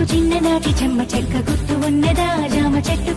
నీకు చిన్ననాటి చెమ్మ చెక్క గుర్తు ఉన్నదా? జామ చెట్టు